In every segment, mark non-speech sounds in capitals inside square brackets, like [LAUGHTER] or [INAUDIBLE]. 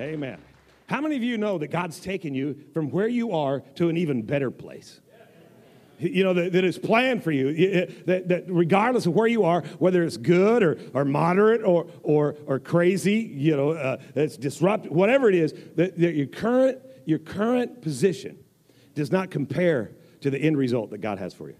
Amen. How many of you know that God's taken you from where you are to an even better place? You know, that, that is planned for you, that, that regardless of where you are, whether it's good or, or moderate or, or, or crazy, you know, uh, it's disruptive, whatever it is, that, that your, current, your current position does not compare to the end result that God has for you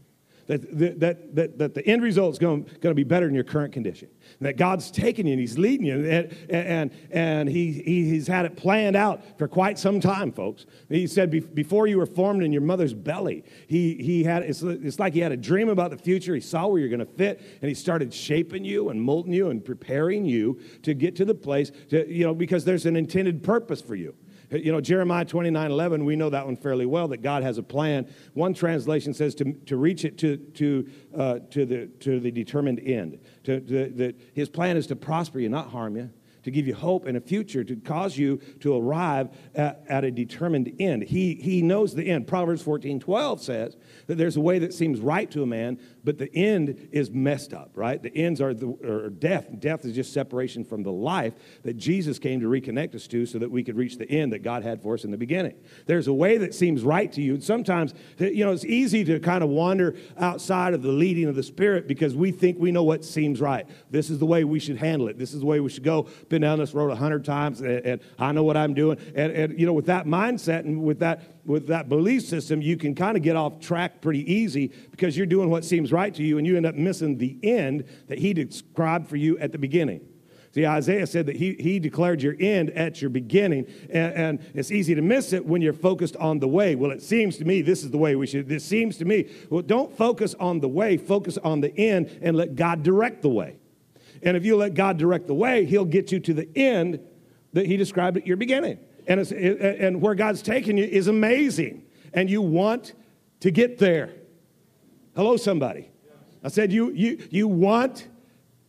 that, that, that, that the end result is going, going to be better than your current condition. And that God's taking you and He's leading you, and, and, and he, he, He's had it planned out for quite some time, folks. He said, Before you were formed in your mother's belly, He, he had, it's, it's like He had a dream about the future. He saw where you're going to fit, and He started shaping you and molding you and preparing you to get to the place, to, you know, because there's an intended purpose for you. You know, Jeremiah 29 11, we know that one fairly well, that God has a plan. One translation says to, to reach it to, to, uh, to, the, to the determined end. To, to, that his plan is to prosper you, not harm you to give you hope and a future, to cause you to arrive at, at, a determined end. He, he knows the end. Proverbs 14 12 says that there's a way that seems right to a man, but the end is messed up, right? The ends are, the, are death. Death is just separation from the life that Jesus came to reconnect us to so that we could reach the end that God had for us in the beginning. There's a way that seems right to you. And sometimes, you know, it's easy to kind of wander outside of the leading of the Spirit because we think we know what seems right. This is the way we should handle it. This is the way we should go. Been down this road a hundred times and, and, I know what I'm doing. And, and, you know, with that mindset and with that, with that belief system, you can kind of get off track pretty easy because you're doing what seems right to you and you end up missing the end that he described for you at the beginning. See, Isaiah said that he, he declared your end at your beginning, and, and, it's easy to miss it when you're focused on the way. Well, it seems to me this is the way we should. This seems to me. Well, don't focus on the way, focus on the end, and let God direct the way. And if you let God direct the way, He'll get you to the end that He described at your beginning. And, and where God's taking you is amazing, and you want to get there. Hello, somebody. I said, you, you, you want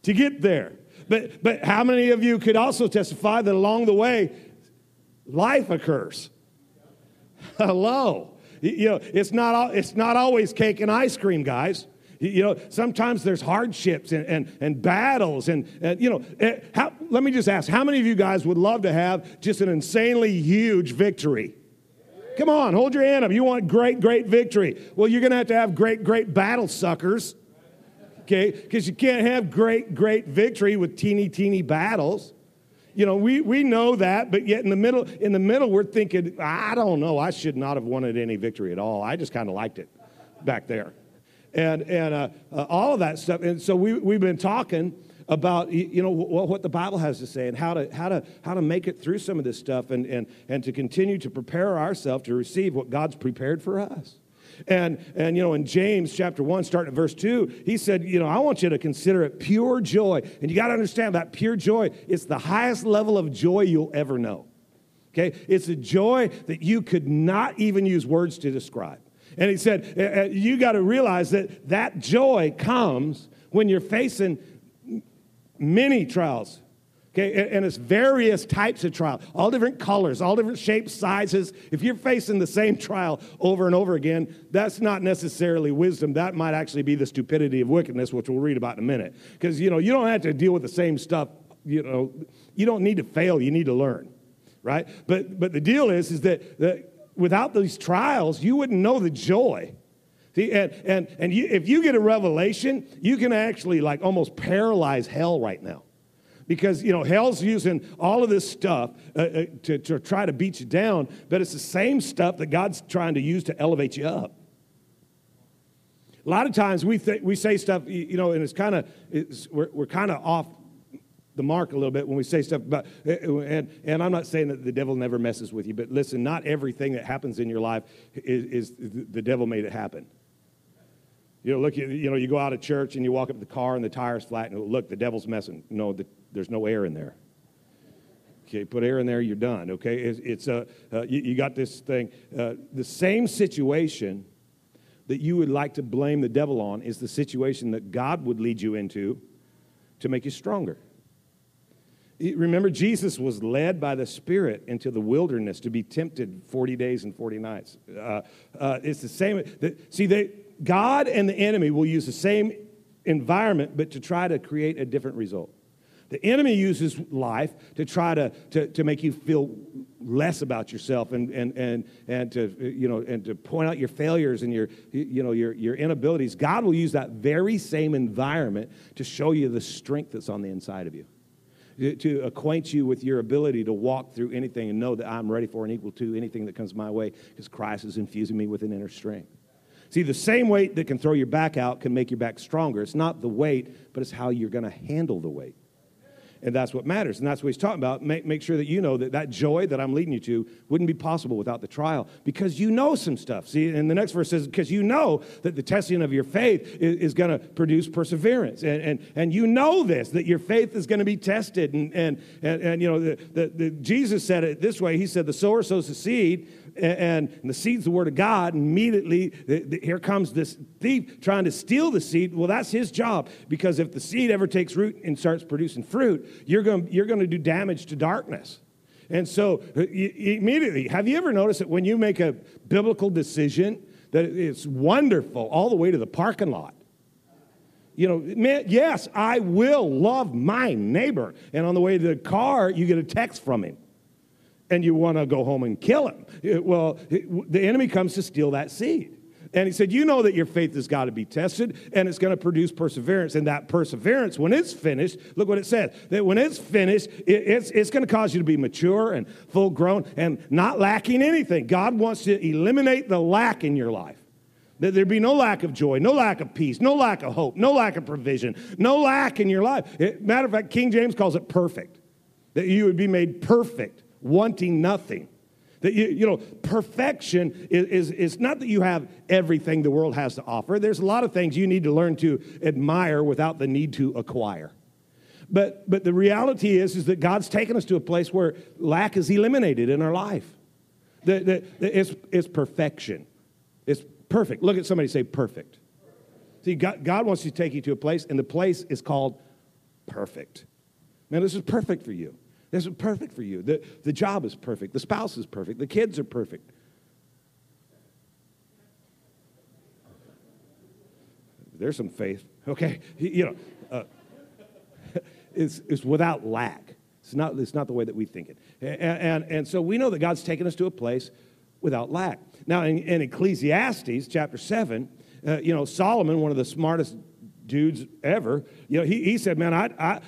to get there. But, but how many of you could also testify that along the way, life occurs? Hello. You know, it's not, it's not always cake and ice cream, guys. You know, sometimes there's hardships and, and, and battles. And, and, you know, eh, how, let me just ask how many of you guys would love to have just an insanely huge victory? Come on, hold your hand up. You want great, great victory. Well, you're going to have to have great, great battle suckers, okay? Because you can't have great, great victory with teeny, teeny battles. You know, we, we know that, but yet in the middle, in the middle, we're thinking, I don't know, I should not have wanted any victory at all. I just kind of liked it back there. And, and uh, uh, all of that stuff. And so we, we've been talking about you know what the bible has to say and how to how to how to make it through some of this stuff and and and to continue to prepare ourselves to receive what god's prepared for us. And and you know in james chapter 1 starting at verse 2 he said you know i want you to consider it pure joy. And you got to understand that pure joy it's the highest level of joy you'll ever know. Okay? It's a joy that you could not even use words to describe and he said uh, uh, you got to realize that that joy comes when you're facing many trials. Okay, and it's various types of trial, all different colors, all different shapes, sizes. If you're facing the same trial over and over again, that's not necessarily wisdom. That might actually be the stupidity of wickedness, which we'll read about in a minute. Because you know, you don't have to deal with the same stuff. You know, you don't need to fail. You need to learn, right? But but the deal is, is that, that without these trials, you wouldn't know the joy See, and, and, and you, if you get a revelation, you can actually like almost paralyze hell right now. Because, you know, hell's using all of this stuff uh, uh, to, to try to beat you down, but it's the same stuff that God's trying to use to elevate you up. A lot of times we, th- we say stuff, you know, and it's kind of, we're, we're kind of off the mark a little bit when we say stuff about, uh, and, and I'm not saying that the devil never messes with you, but listen, not everything that happens in your life is, is the devil made it happen. You know, look, you know, you go out of church and you walk up to the car and the tire's flat and look, the devil's messing. No, the, there's no air in there. Okay, put air in there, you're done. Okay, it's, it's uh, uh, you, you, got this thing. Uh, the same situation that you would like to blame the devil on is the situation that God would lead you into to make you stronger. Remember, Jesus was led by the Spirit into the wilderness to be tempted 40 days and 40 nights. Uh, uh, it's the same. See, they, God and the enemy will use the same environment, but to try to create a different result. The enemy uses life to try to, to, to make you feel less about yourself and, and, and, and, to, you know, and to point out your failures and your, you know, your, your inabilities. God will use that very same environment to show you the strength that's on the inside of you to acquaint you with your ability to walk through anything and know that I'm ready for and equal to anything that comes my way because Christ is infusing me with an inner strength. See, the same weight that can throw your back out can make your back stronger. It's not the weight, but it's how you're going to handle the weight. And that's what matters. And that's what he's talking about. Make, make sure that you know that that joy that I'm leading you to wouldn't be possible without the trial because you know some stuff. See, and the next verse says, because you know that the testing of your faith is, is going to produce perseverance. And, and, and you know this, that your faith is going to be tested. And, and, and, and you know, the, the, the, Jesus said it this way He said, the sower sows the seed and, and the seed's the word of God. And immediately, the, the, here comes this thief trying to steal the seed. Well, that's his job because if the seed ever takes root and starts producing fruit, you're going you're going to do damage to darkness. And so, uh, immediately, have you ever noticed that when you make a biblical decision, that it's wonderful all the way to the parking lot? You know, man, yes, I will love my neighbor. And on the way to the car, you get a text from him and you want to go home and kill him. Eh, well, the enemy comes to steal that seed. And he said, You know that your faith has got to be tested and it's going to produce perseverance. And that perseverance, when it's finished, look what it says that when it's finished, it's, it's going to cause you to be mature and full grown and not lacking anything. God wants to eliminate the lack in your life. That there be no lack of joy, no lack of peace, no lack of hope, no lack of provision, no lack in your life. Eh, matter of fact, King James calls it perfect. That you would be made perfect wanting nothing. That you, you know, perfection is, is, is not that you have everything the world has to offer. There's a lot of things you need to learn to admire without the need to acquire. But, but the reality is, is that God's taken us to a place where lack is eliminated in our life. The, the, the, it's, it's perfection. It's perfect. Look at somebody say perfect. See, God, God wants to take you to a place, and the place is called perfect. Man, this is perfect for you. This is perfect for you. The, the job is perfect. The spouse is perfect. The kids are perfect. There's some faith, okay? You know, uh, [LAUGHS] it's, it's without lack. It's not, it's not the way that we think it. And, and, and so we know that God's taken us to a place without lack. Now, in, in Ecclesiastes chapter 7, uh, you know, Solomon, one of the smartest dudes ever, you know, he, he said, Man, I, I,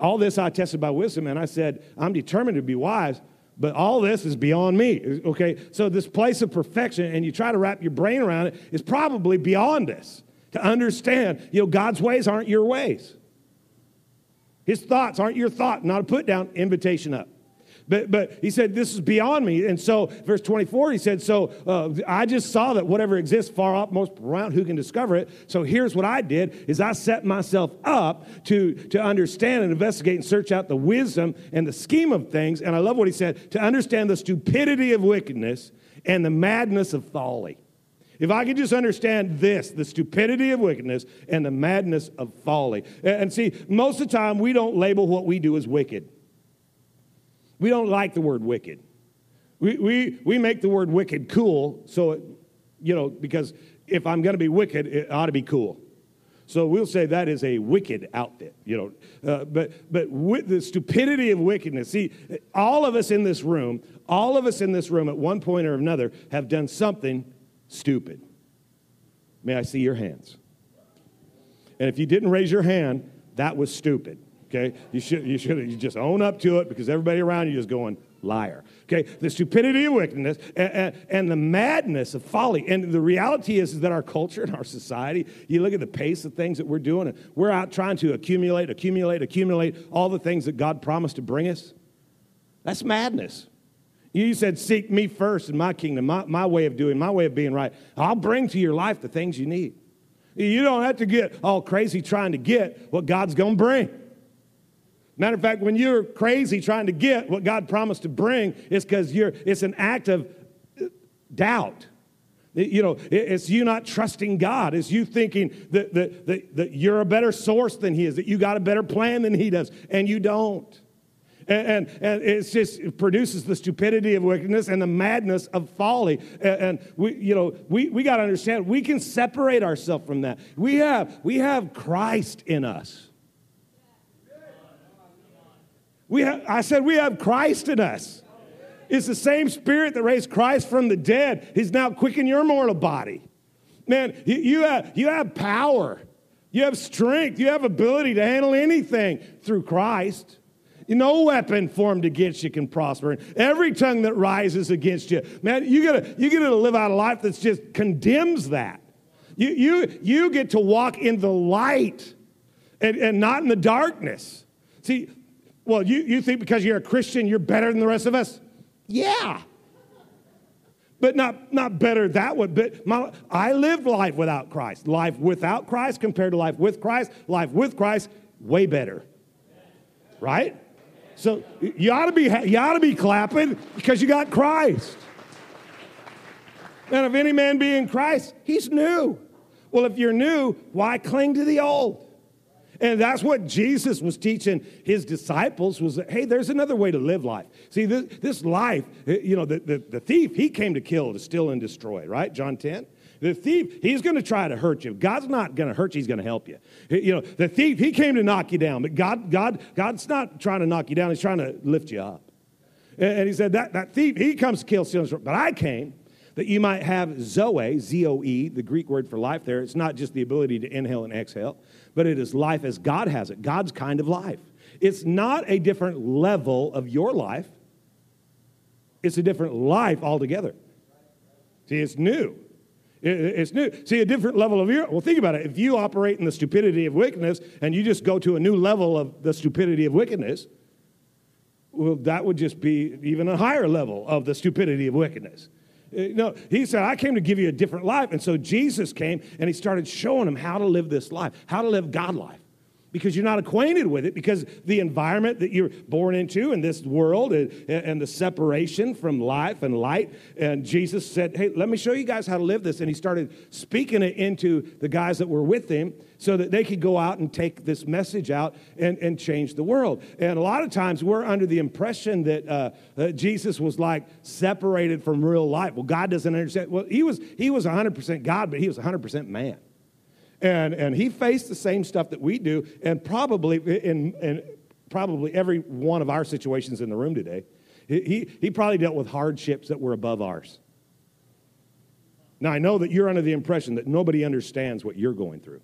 all this I tested by wisdom, and I said, I'm determined to be wise, but all this is beyond me. Okay, so this place of perfection, and you try to wrap your brain around it, is probably beyond us. To understand, you know, God's ways aren't your ways. His thoughts aren't your thought. Not a put down, invitation up. But, but he said, This is beyond me. And so, verse 24, he said, So uh, I just saw that whatever exists far up, most around, who can discover it? So here's what I did is I set myself up to, to understand and investigate and search out the wisdom and the scheme of things. And I love what he said to understand the stupidity of wickedness and the madness of folly. If I could just understand this, the stupidity of wickedness and the madness of folly. And see, most of the time we don't label what we do as wicked. We don't like the word wicked. We, we, we make the word wicked cool, so, it, you know, because if I'm going to be wicked, it ought to be cool. So we'll say that is a wicked outfit, you know. Uh, but but with the stupidity of wickedness, see, all of us in this room, all of us in this room at one point or another have done something stupid. May I see your hands? And if you didn't raise your hand, that was stupid. Okay, you should you should you just own up to it because everybody around you is going liar. Okay, the stupidity of wickedness and, and, and, the madness of folly. And the reality is, is that our culture and our society, you look at the pace of things that we're doing, and we're out trying to accumulate, accumulate, accumulate all the things that God promised to bring us. That's madness. You said, Seek me first in my kingdom, my, my way of doing, my way of being right. I'll bring to your life the things you need. You don't have to get all crazy trying to get what God's going to bring. Matter of fact, when you're crazy trying to get what God promised to bring, it's because you're it's an act of uh, doubt. You know, it's you not trusting God. It's you thinking that, that, that, that you're a better source than He is, that you got a better plan than He does, and you don't. And, and, and it's just it produces the stupidity of wickedness and the madness of folly. And, and we, you know, we, we got to understand we can separate ourselves from that. We have, we have Christ in us. We ha- I said, we have Christ in us. It's the same spirit that raised Christ from the dead. He's now quickened your mortal body. Man, you, you, have, you have power. You have strength. You have ability to handle anything through Christ. No weapon formed against you can prosper. Every tongue that rises against you, man, you gotta, you gotta live out a life that just condemns that. You, you, you get to walk in the light and, and not in the darkness. See, well, you, you think because you're a Christian, you're better than the rest of us? Yeah. But not, not better that way. But my, I lived life without Christ. Life without Christ compared to life with Christ. Life with Christ, way better. Right? So you ought to be, you ought to be clapping because you got Christ. And if any man be in Christ, he's new. Well, if you're new, why cling to the old? And that's what Jesus was teaching his disciples was hey, there's another way to live life. See, this, this life, eh, you know, the, the, the thief, he came to kill, to steal, and destroy, right? John 10. The thief, he's going to try to hurt you. God's not going to hurt you, he's going to help you. Eh, you know, the thief, he came to knock you down, but God, God, God's not trying to knock you down, he's trying to lift you up. And, he said, that, that thief, he comes to kill, steal, and destroy. But I came that you might have Zoe, Z O E, the Greek word for life there. It's not just the ability to inhale and exhale, but it is life as God has it, God's kind of life. It's not a different level of your life, it's a different life altogether. See, it's new. It's new. See, a different level of your. Well, think about it. If you operate in the stupidity of wickedness and you just go to a new level of the stupidity of wickedness, well, that would just be even a higher level of the stupidity of wickedness. Uh, no, he said, I came to give you a different life. And so Jesus came and he started showing them how to live this life, how to live God life because you're not acquainted with it, because the environment that you're born into in this world and, and, the separation from life and light. And Jesus said, Hey, let me show you guys how to live this. And he started speaking it into the guys that were with him so that they could go out and take this message out and, and change the world. And a lot of times we're under the impression that, uh, that Jesus was like separated from real life. Well, God doesn't understand. Well, he was, he was 100% God, but he was 100% man. And, and he faced the same stuff that we do, and probably in, in probably every one of our situations in the room today, he, he probably dealt with hardships that were above ours. Now, I know that you're under the impression that nobody understands what you're going through.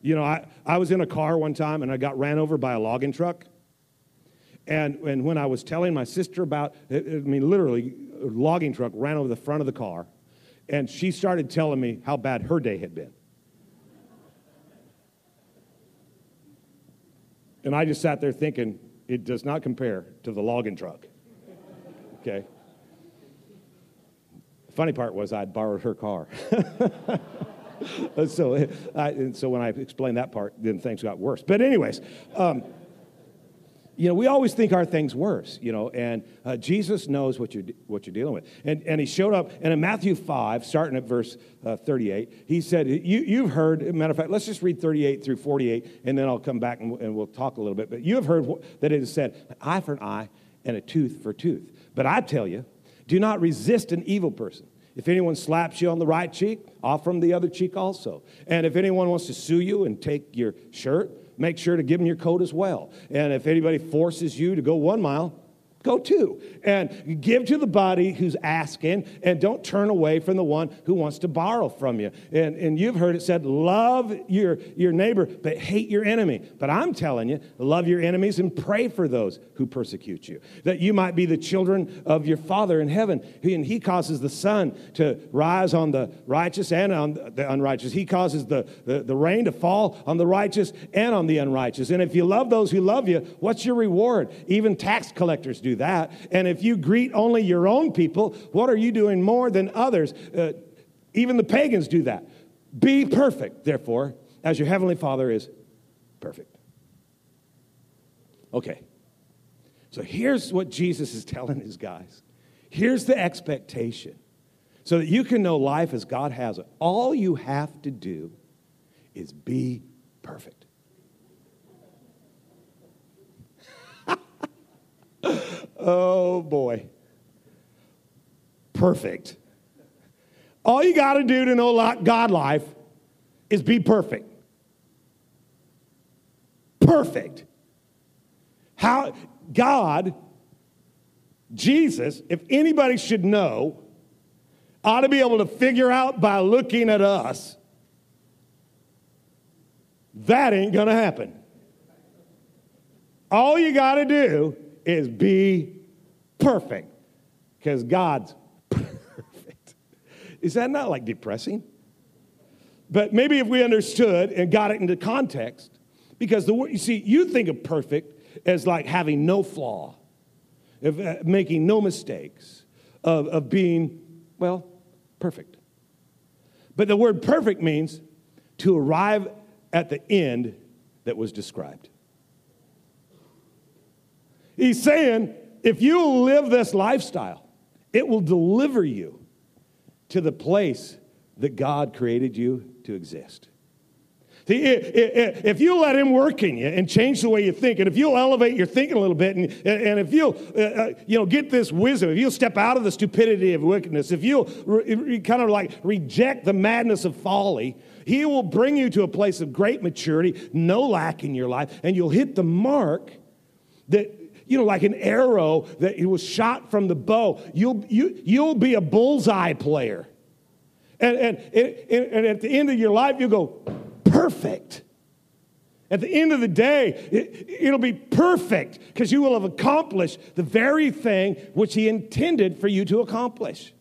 You know, I, I was in a car one time and I got ran over by a logging truck. And, and when I was telling my sister about, I mean, literally, a logging truck ran over the front of the car. And she started telling me how bad her day had been. And I just sat there thinking, it does not compare to the logging truck. Okay? The funny part was I'd borrowed her car. [LAUGHS] so, I, so when I explained that part, then things got worse. But, anyways, um, you know, we always think our thing's worse, you know, and uh, Jesus knows what you're, what you're dealing with. And, and he showed up, and in Matthew 5, starting at verse uh, 38, he said, you, You've heard, matter of fact, let's just read 38 through 48, and then I'll come back and, and we'll talk a little bit. But you have heard that it is said, eye for an eye and a tooth for tooth. But I tell you, do not resist an evil person. If anyone slaps you on the right cheek, offer him the other cheek also. And if anyone wants to sue you and take your shirt, make sure to give them your coat as well. And if anybody forces you to go one mile, Go to and give to the body who's asking, and don't turn away from the one who wants to borrow from you. And, and you've heard it said, love your, your neighbor, but hate your enemy. But I'm telling you, love your enemies and pray for those who persecute you, that you might be the children of your Father in heaven. And He causes the sun to rise on the righteous and on the unrighteous. He causes the, the, the rain to fall on the righteous and on the unrighteous. And if you love those who love you, what's your reward? Even tax collectors do that. And if you greet only your own people, what are you doing more than others? Uh, even the pagans do that. Be perfect, therefore, as your heavenly Father is perfect. Okay. So here's what Jesus is [LAUGHS] telling his guys. Here's the expectation. So that you can know life as God has it. All you have to do is be perfect. Oh boy. Perfect. All you got to do to know God life is be perfect. Perfect. how God, Jesus, if anybody should know, ought to be able to figure out by looking at us, that ain't going to happen. All you got to do is be perfect because God's [LAUGHS] perfect. Is that not like depressing? But maybe if we understood and got it into context, because the word, you see, you think of perfect as like having no flaw, of uh, making no mistakes, of, of being, well, perfect. But the word perfect means to arrive at the end that was described. He's saying, if you live this lifestyle, it will deliver you to the place that God created you to exist. See, if you let him work in you and change the way you think, and if you'll elevate your thinking a little bit, and, if you'll, uh, uh, you know, get this wisdom, if you'll step out of the stupidity of wickedness, if you'll kind of like reject the madness of folly, he will bring you to a place of great maturity, no lack in your life, and you'll hit the mark that you know, like an arrow that it was shot from the bow. You'll, you, you'll be a bullseye player. And, and, and, and at the end of your life, you'll go, perfect. At the end of the day, it, will be perfect because you will have accomplished the very thing which He intended for you to accomplish.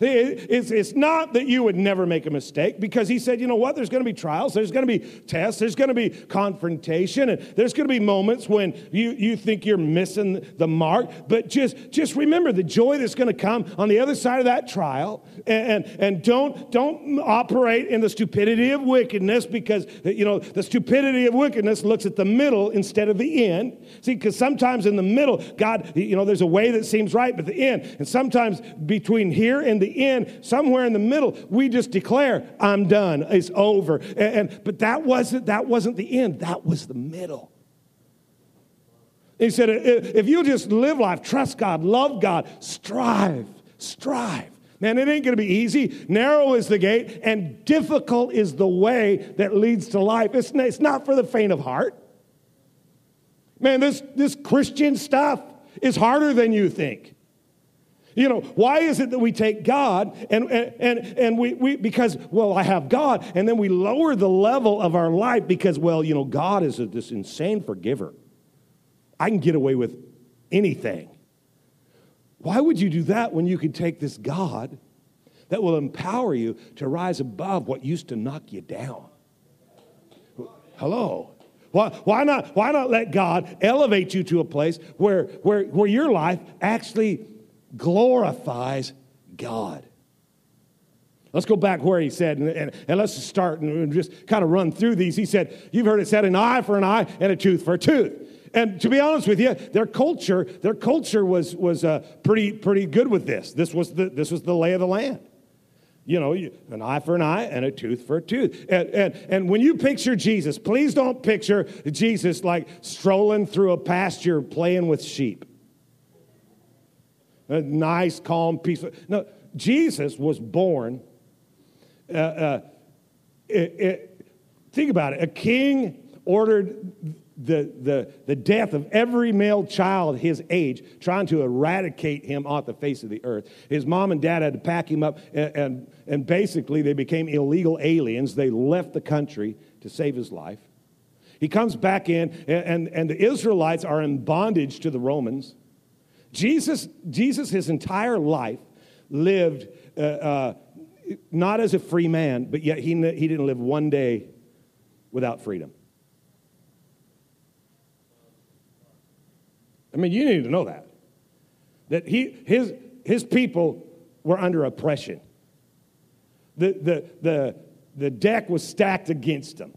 It's, not that you would never make a mistake because he said, you know what, there's going to be trials, there's going to be tests, there's going to be confrontation, and there's going to be moments when you, you think you're missing the mark. But just, just remember the joy that's going to come on the other side of that trial. And, and, and don't, don't operate in the stupidity of wickedness because, you know, the stupidity of wickedness looks at the middle instead of the end. See, because sometimes in the middle, God, you know, there's a way that seems right, but the end. And sometimes between here and the end, somewhere in the middle, we just declare, I'm done, it's over. And, and but that wasn't that wasn't the end, that was the middle. He said, if you just live life, trust God, love God, strive, strive. Man, it ain't to be easy. Narrow is the gate, and difficult is the way that leads to life. It's, it's not for the faint of heart. Man, this, this Christian stuff is harder than you think. You know, why is it that we take God and, and, and we, we, because, well, I have God, and then we lower the level of our life because, well, you know, God is a, this insane forgiver. I can get away with anything. Why would you do that when you could take this God that will empower you to rise above what used to knock you down? Hello. Why, why, not, why not let God elevate you to a place where, where, where your life actually glorifies God. Let's go back where he said, and, and, and, let's start and just kind of run through these. He said, You've heard it said, an eye for an eye and a tooth for a tooth. And to be honest with you, their culture, their culture was, was uh, pretty, pretty good with this. This was, the, this was the lay of the land. You know, an eye for an eye and a tooth for a tooth. And, and, and when you picture Jesus, please don't picture Jesus like strolling through a pasture playing with sheep a nice, calm, peaceful. No, Jesus was born. Uh, uh, it, it, think about it. A king ordered the, the, the death of every male child his age, trying to eradicate him off the face of the earth. His mom and dad had to pack him up, and, and, and basically they became illegal aliens. They left the country to save his life. He comes back in, and, and, and the Israelites are in bondage to the Romans. Jesus, Jesus his entire life lived uh, uh, not as a free man, but yet he, he didn't live one day without freedom. I mean, you need to know that. That he, his, his people were under oppression. The, the, the, the deck was stacked against them.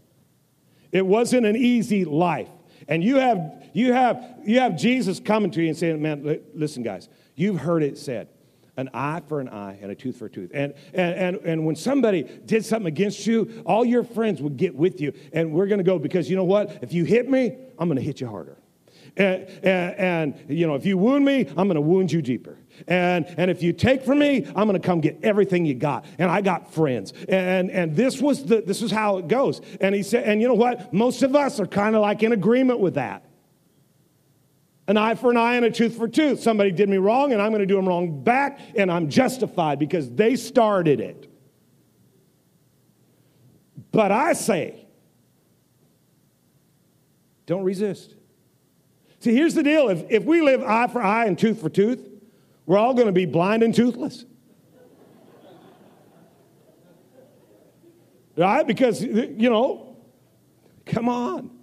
It wasn't an easy life. And you have, you have, you have Jesus coming to you and saying, man, listen, guys, you've heard it said, an eye for an eye and a tooth for a tooth. And, and, and, and when somebody did something against you, all your friends would get with you. And we're going to go because you know what? If you hit me, I'm going to hit you harder. And, and, and, you know, if you wound me, I'm going to wound you deeper. And, and if you take from me, I'm going to come get everything you got. And I got friends. And, and this was the, this is how it goes. And he said, and you know what? Most of us are kind of like in agreement with that. An eye for an eye and a tooth for tooth. Somebody did me wrong, and I'm going to do them wrong back, and I'm justified because they started it. But I say, don't resist. See, here's the deal if, if we live eye for eye and tooth for tooth, we're all going to be blind and toothless. right? Because, you know, come on.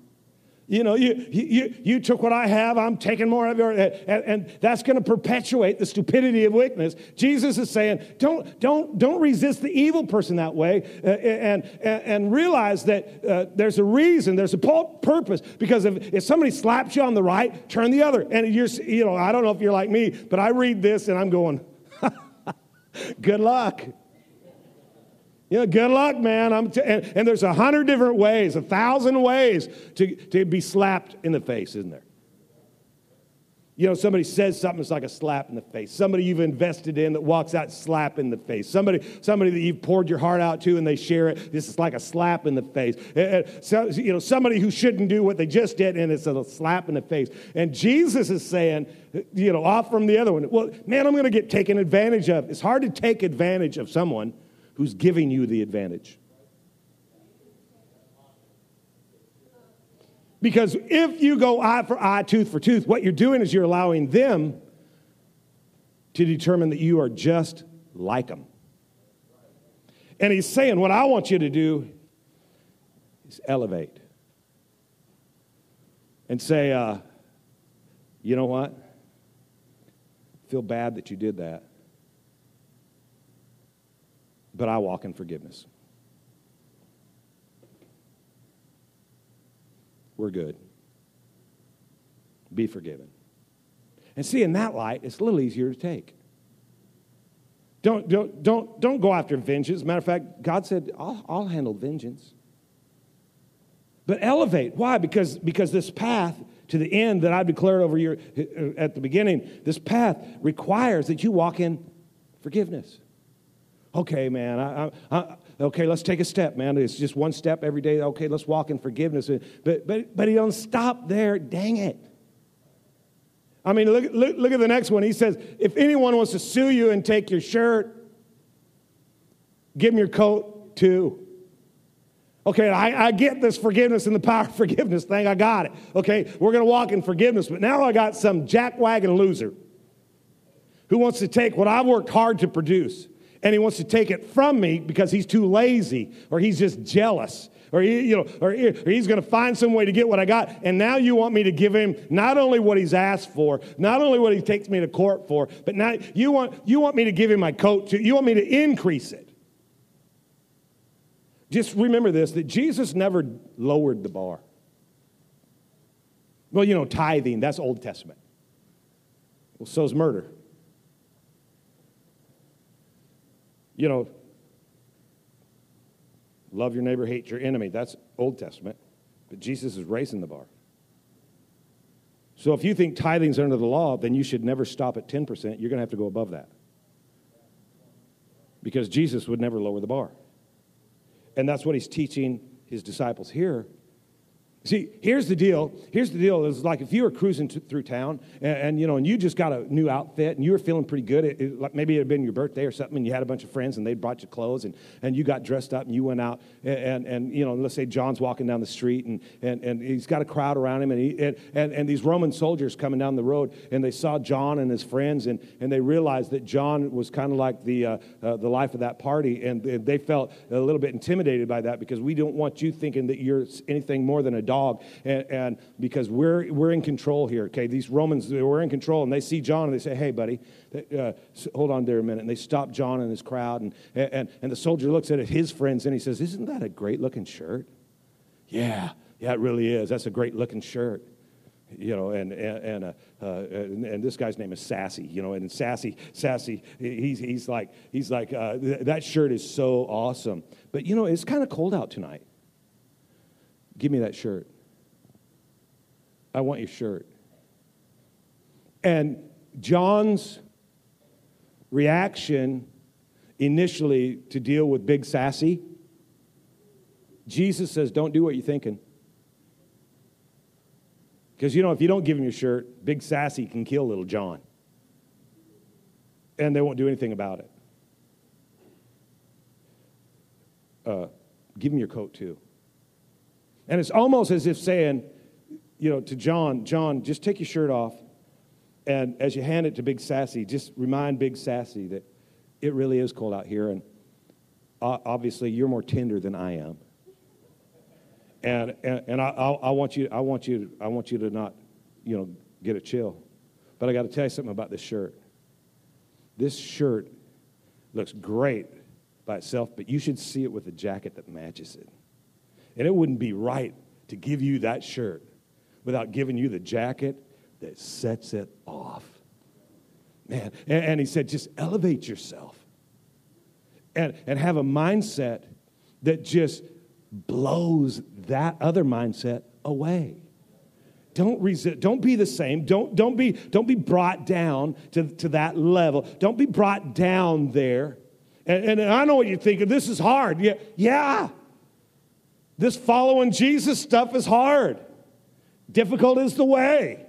You know, you, you, you took what I have, I'm taking more of yours, and, and that's going to perpetuate the stupidity of wickedness. Jesus is saying, don't, don't, don't resist the evil person that way, uh, and, and, and, realize that uh, there's a reason, there's a purpose, because if, if somebody slaps you on the right, turn the other. And you're, you know, I don't know if you're like me, but I read this and I'm going, [LAUGHS] good luck. You know, good luck, man. I'm t- and, and there's a hundred different ways, a thousand ways to, to be slapped in the face, isn't there? You know, somebody says something, it's like a slap in the face. Somebody you've invested in that walks out, slap in the face. Somebody, somebody that you've poured your heart out to and they share it, this is like a slap in the face. So, you know, somebody who shouldn't do what they just did and it's a slap in the face. And Jesus is saying, you know, off from the other one, well, man, I'm going to get taken advantage of. It's hard to take advantage of someone who's giving you the advantage. Because if you go eye for eye, tooth for tooth, what you're doing is you're allowing them to determine that you are just like them. And he's saying, What I want you to do is elevate and say, uh, You know what? feel bad that you did that but I walk in forgiveness. We're good. Be forgiven. And see, in that light, it's a little easier to take. Don't, don't, don't, don't go after vengeance. Matter of fact, God said, I'll, I'll handle vengeance. But elevate. Why? Because, because this path to the end that I've declared over you at the beginning, this path requires that you walk in forgiveness okay, man, I, I, I, okay, let's take a step, man. It's just one step every day. Okay, let's walk in forgiveness. But, but, but he don't stop there. Dang it. I mean, look, look, look at the next one. He says, if anyone wants to sue you and take your shirt, give him your coat too. Okay, I, I, get this forgiveness and the power of forgiveness thing. I got it. Okay, we're going to walk in forgiveness. But now I got some jackwagon loser who wants to take what I've worked hard to produce and he wants to take it from me because he's too lazy or he's just jealous or, he, you know, or, or he's going to find some way to get what I got. And now you want me to give him not only what he's asked for, not only what he takes me to court for, but now you want, you want me to give him my coat too. You want me to increase it. Just remember this that Jesus never lowered the bar. Well, you know, tithing, that's Old Testament. Well, so's murder. You know, love your neighbor, hate your enemy. That's Old Testament. But Jesus is raising the bar. So if you think tithing's under the law, then you should never stop at 10%. You're going to have to go above that. Because Jesus would never lower the bar. And that's what he's teaching his disciples here See, here's the deal. Here's the deal. It's like if you were cruising t- through town and, and, you know, and you just got a new outfit and you were feeling pretty good. It, it, like maybe it had been your birthday or something, and you had a bunch of friends and they brought you clothes and, and you got dressed up and you went out and, and, and you know, let's say John's walking down the street and, and, and he's got a crowd around him and, he, and, and, and these Roman soldiers coming down the road and they saw John and his friends and, and they realized that John was kind of like the, uh, uh, the life of that party and they felt a little bit intimidated by that because we don't want you thinking that you're anything more than a dog dog, and, and because we're, we're in control here, okay? These Romans, they were in control, and they see John and they say, hey, buddy, uh, hold on there a minute. And they stop John and his crowd, and, and, and the soldier looks at his friends and he says, Isn't that a great looking shirt? Yeah, yeah, it really is. That's a great looking shirt you know, and and and, uh, uh, and, this guy's name is Sassy, you know, and Sassy, Sassy, he's he's like he's like uh, that shirt is so awesome, but you know, it's kind of cold out tonight. Give me that shirt. I want your shirt. And John's reaction initially to deal with Big Sassy, Jesus says, Don't do what you're thinking. Because, you know, if you don't give him your shirt, Big Sassy can kill Little John. And they won't do anything about it. Uh, give him your coat, too. And it's almost as if saying, you know, to John, John, just take your shirt off. And as you hand it to Big Sassy, just remind Big Sassy that it really is cold out here. And obviously, you're more tender than I am. And, and, and I, I, I, want you, I, want you, I want you to not, you know, get a chill. But I got to tell you something about this shirt. This shirt looks great by itself, but you should see it with a jacket that matches it. And it wouldn't be right to give you that shirt without giving you the jacket that sets it off. Man, and, and he said, just elevate yourself and, and have a mindset that just blows that other mindset away. Don't resist, don't be the same. Don't, don't, be, don't be brought down to, to that level. Don't be brought down there. And, and I know what you're thinking. This is hard. Yeah, yeah. This following Jesus stuff is hard. Difficult is the way.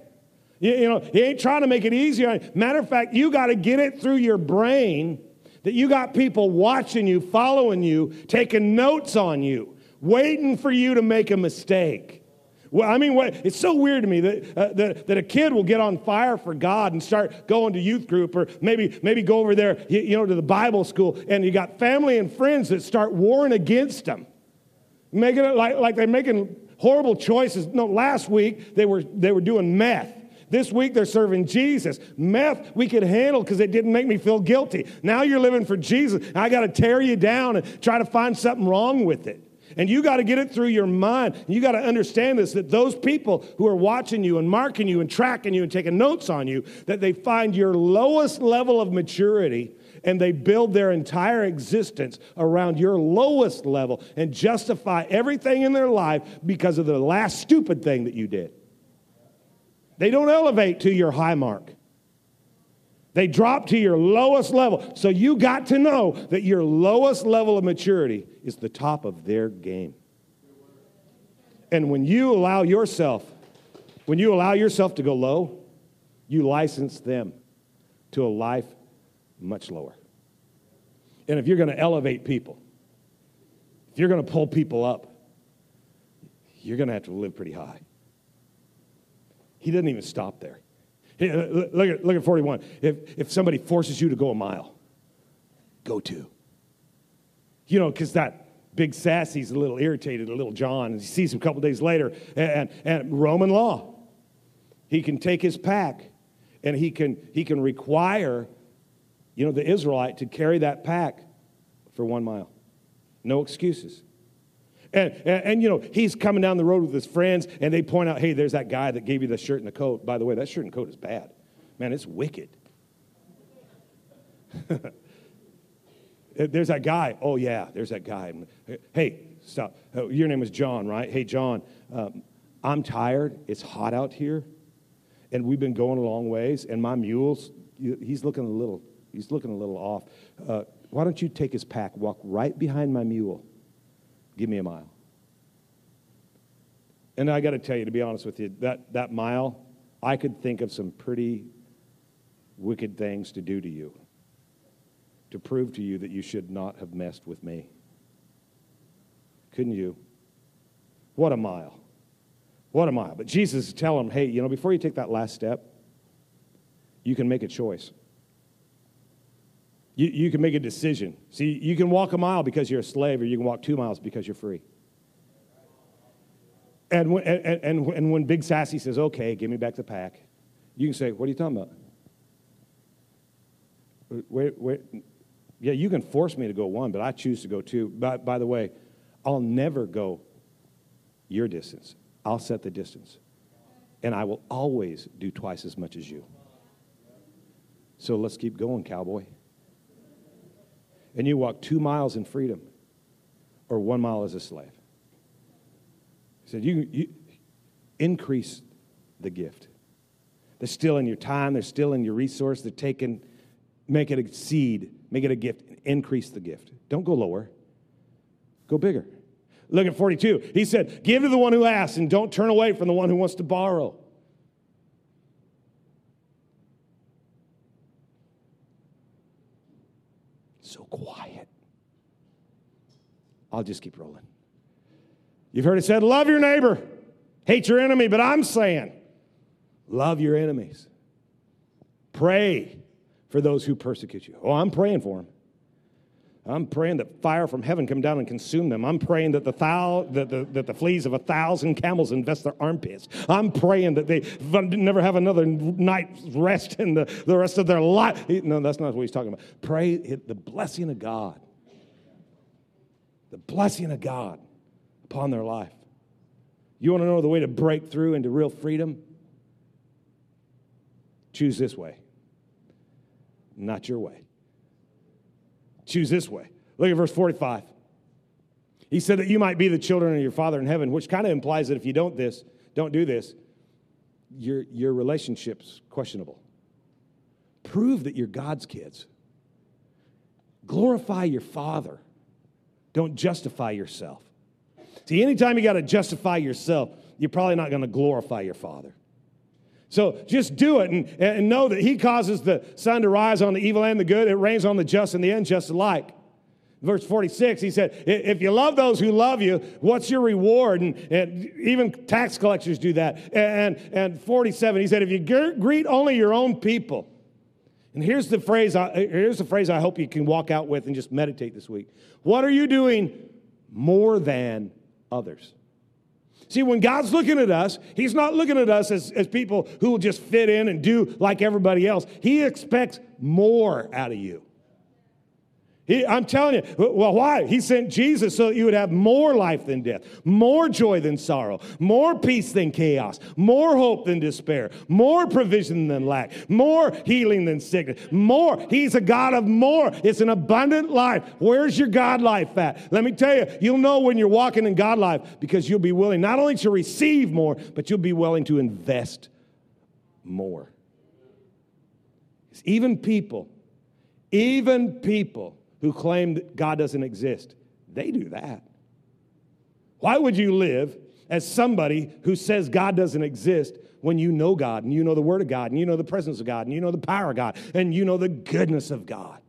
You, you know, he ain't trying to make it easier. Matter of fact, you got to get it through your brain that you got people watching you, following you, taking notes on you, waiting for you to make a mistake. Well, I mean, what, it's so weird to me that, uh, that, that, a kid will get on fire for God and start going to youth group or maybe, maybe go over there, you, you know, to the Bible school, and you got family and friends that start warring against them, making it like, like they're making horrible choices. No, last week they were, they were doing meth. This week they're serving Jesus. Meth we could handle because it didn't make me feel guilty. Now you're living for Jesus. I got to tear you down and try to find something wrong with it. And you got to get it through your mind. You got to understand this that those people who are watching you and marking you and tracking you and taking notes on you, that they find your lowest level of maturity and they build their entire existence around your lowest level and justify everything in their life because of the last stupid thing that you did. They don't elevate to your high mark. They drop to your lowest level. So you got to know that your lowest level of maturity is the top of their game. And when you allow yourself, when you allow yourself to go low, you license them to a life much lower. And if you're going to elevate people, if you're going to pull people up, you're going to have to live pretty high. He doesn't even stop there. Uh, look at, look at 41. If, if somebody forces you to go a mile, go two. You know, because that big sassy's a little irritated, a little John, and he sees him a couple days later. And, and Roman law, he can take his pack and he can, he can require, you know, the Israelite to carry that pack for one mile. No excuses. And, and, and, you know, he's coming down the road with his friends, and they point out, hey, there's that guy that gave you the shirt and the coat. By the way, that shirt and coat is bad. Man, it's wicked. [LAUGHS] there's that guy. Oh, yeah, there's that guy. Hey, stop. Oh, your name is John, right? Hey, John, um, I'm tired. It's hot out here, and we've been going a long ways, and my mule's, he's looking a little, he's looking a little off. Uh, why don't you take his pack, walk right behind my mule, Give me a mile. And I got to tell you, to be honest with you, that, that mile, I could think of some pretty wicked things to do to you to prove to you that you should not have messed with me. Couldn't you? What a mile. What a mile. But Jesus is telling him, hey, you know, before you take that last step, you can make a choice. You, you can make a decision. See, you can walk a mile because you're a slave, or you can walk two miles because you're free. And when, and, and, and when Big Sassy says, okay, give me back the pack, you can say, what are you talking about? Uh, wait, wait. Yeah, you can force me to go one, but I choose to go two. By, by the way, I'll never go your distance. I'll set the distance. And I will always do twice as much as you. So let's keep going, cowboy and you walk two miles in freedom or one mile as a slave. He said, you, you increase the gift. They're still in your time, they're still in your resource, they're taking, make it a seed, make it a gift, increase the gift. Don't go lower, go bigger. Look at 42. He said, Give to the one who asks and don't turn away from the one who wants to borrow. so quiet. I'll just keep rolling. You've heard it said, love your neighbor, hate your enemy, but I'm saying, love your enemies. Pray for those who persecute you. Oh, I'm praying for them. I'm praying that fire from heaven come down and consume them. I'm praying that the, thou, that the, that the fleas of a thousand camels invest their armpits. I'm praying that they never have another night's rest in the, the rest of their life. No, that's not what he's talking about. Pray the blessing of God. The blessing of God upon their life. You want to know the way to break through into real freedom? Choose this way, not your way. Choose this way. Look at verse 45. He said that you might be the children of your Father in heaven, which kind of implies that if you don't this, don't do this, your, your relationship's questionable. Prove that you're God's kids. Glorify your Father. Don't justify yourself. See, anytime you got to justify yourself, you're probably not going to glorify your Father. So just do it and, and know that He causes the sun to rise on the evil and the good. It rains on the just and the unjust alike. Verse 46, he said, If you love those who love you, what's your reward? And, and even tax collectors do that. And, and 47, he said, If you greet only your own people, and here's the phrase I, here's the phrase I hope you can walk out with and just meditate this week. What are you doing more than others? See, when God's looking at us, He's not looking at us as, as people who will just fit in and do like everybody else. He expects more out of you. He, I'm telling you, well, why? He sent Jesus so that you would have more life than death, more joy than sorrow, more peace than chaos, more hope than despair, more provision than lack, more healing than sickness, more. He's a God of more. It's an abundant life. Where's your God life at? Let me tell you, you'll know when you're walking in God life because you'll be willing not only to receive more, but you'll be willing to invest more. Even people, even people who claim that God doesn't exist. They do that. Why would you live as somebody who says God doesn't exist when you know God and you know the Word of God and you know the presence of God and you know the power of God and you know the goodness of God?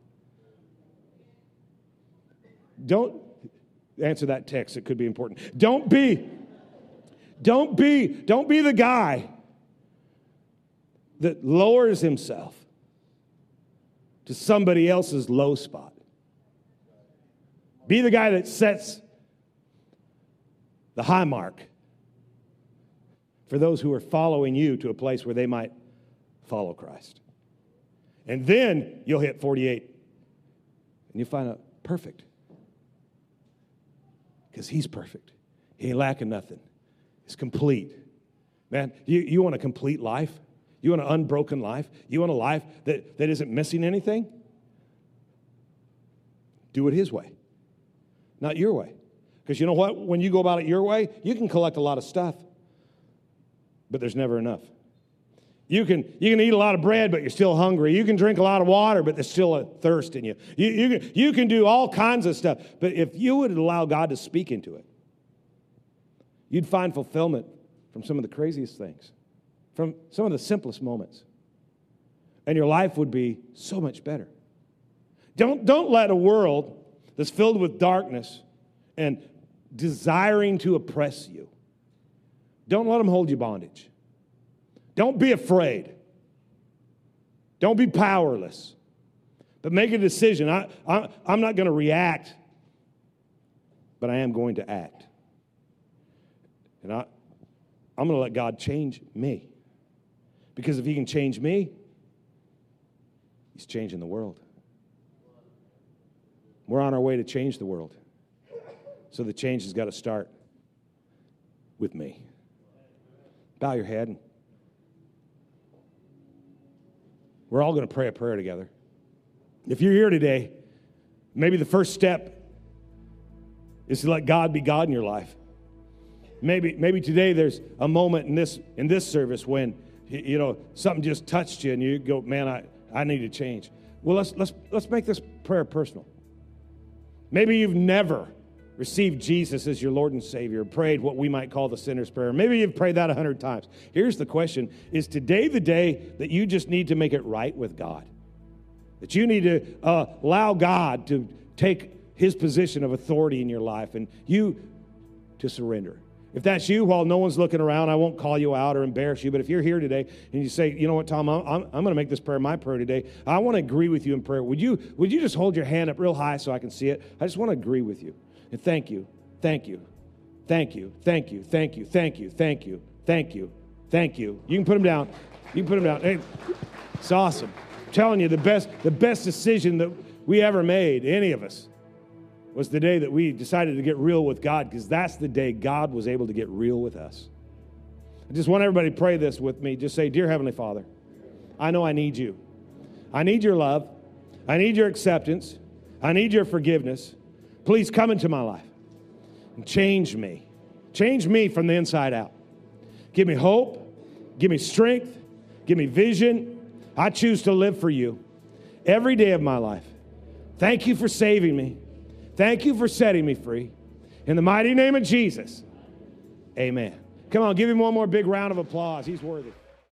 Don't answer that text, it could be important. Don't be, don't be, don't be the guy that lowers himself to somebody else's low spot. Be the guy that sets the high mark for those who are following you to a place where they might follow Christ. And then you'll hit 48 and you'll find out perfect. Because he's perfect. He ain't lacking nothing. It's complete. Man, you, you want a complete life? You want an unbroken life? You want a life that, that isn't missing anything? Do it his way not your way. Because you know what? When you go about it your way, you can collect a lot of stuff, but there's never enough. You can, you can eat a lot of bread, but you're still hungry. You can drink a lot of water, but there's still a thirst in you. You, you, can, you can do all kinds of stuff, but if you would allow God to speak into it, you'd find fulfillment from some of the craziest things, from some of the simplest moments. And your life would be so much better. Don't, don't let a world that's filled with darkness and desiring to oppress you. Don't let them hold you bondage. Don't be afraid. Don't be powerless. But make a decision. I, I, I'm not going to react, but I am going to act. And I, I'm going to let God change me. Because if He can change me, He's changing the world. We're on our way to change the world. So the change has got to start with me. Bow your head. We're all going to pray a prayer together. If you're here today, maybe the first step is to let God be God in your life. Maybe, maybe today there's a moment in this, in this service when you know something just touched you and you go, man, I, I need to change. Well, let's, let's, let's make this prayer personal. Maybe you've never received Jesus as your Lord and Savior, prayed what we might call the sinner's prayer. Maybe you've prayed that a hundred times. Here's the question Is today the day that you just need to make it right with God? That you need to uh, allow God to take his position of authority in your life and you to surrender. If that's you, while no one's looking around, I won't call you out or embarrass you. But if you're here today and you say, you know what, Tom, I'm, I'm, I'm going to make this prayer my prayer today. I want to agree with you in prayer. Would you, would you just hold your hand up real high so I can see it? I just want to agree with you. And thank you, thank you, thank you, thank you, thank you, thank you, thank you, thank you, thank you. You can put them down. You can put them down. Hey, it's awesome. I'm telling you, the best, the best decision that we ever made, any of us, was the day that we decided to get real with God because that's the day God was able to get real with us. I just want everybody to pray this with me. Just say, Dear Heavenly Father, I know I need you. I need your love. I need your acceptance. I need your forgiveness. Please come into my life and change me. Change me from the inside out. Give me hope. Give me strength. Give me vision. I choose to live for you every day of my life. Thank you for saving me. Thank you for setting me free. In the mighty name of Jesus, amen. Come on, give him one more big round of applause. He's worthy.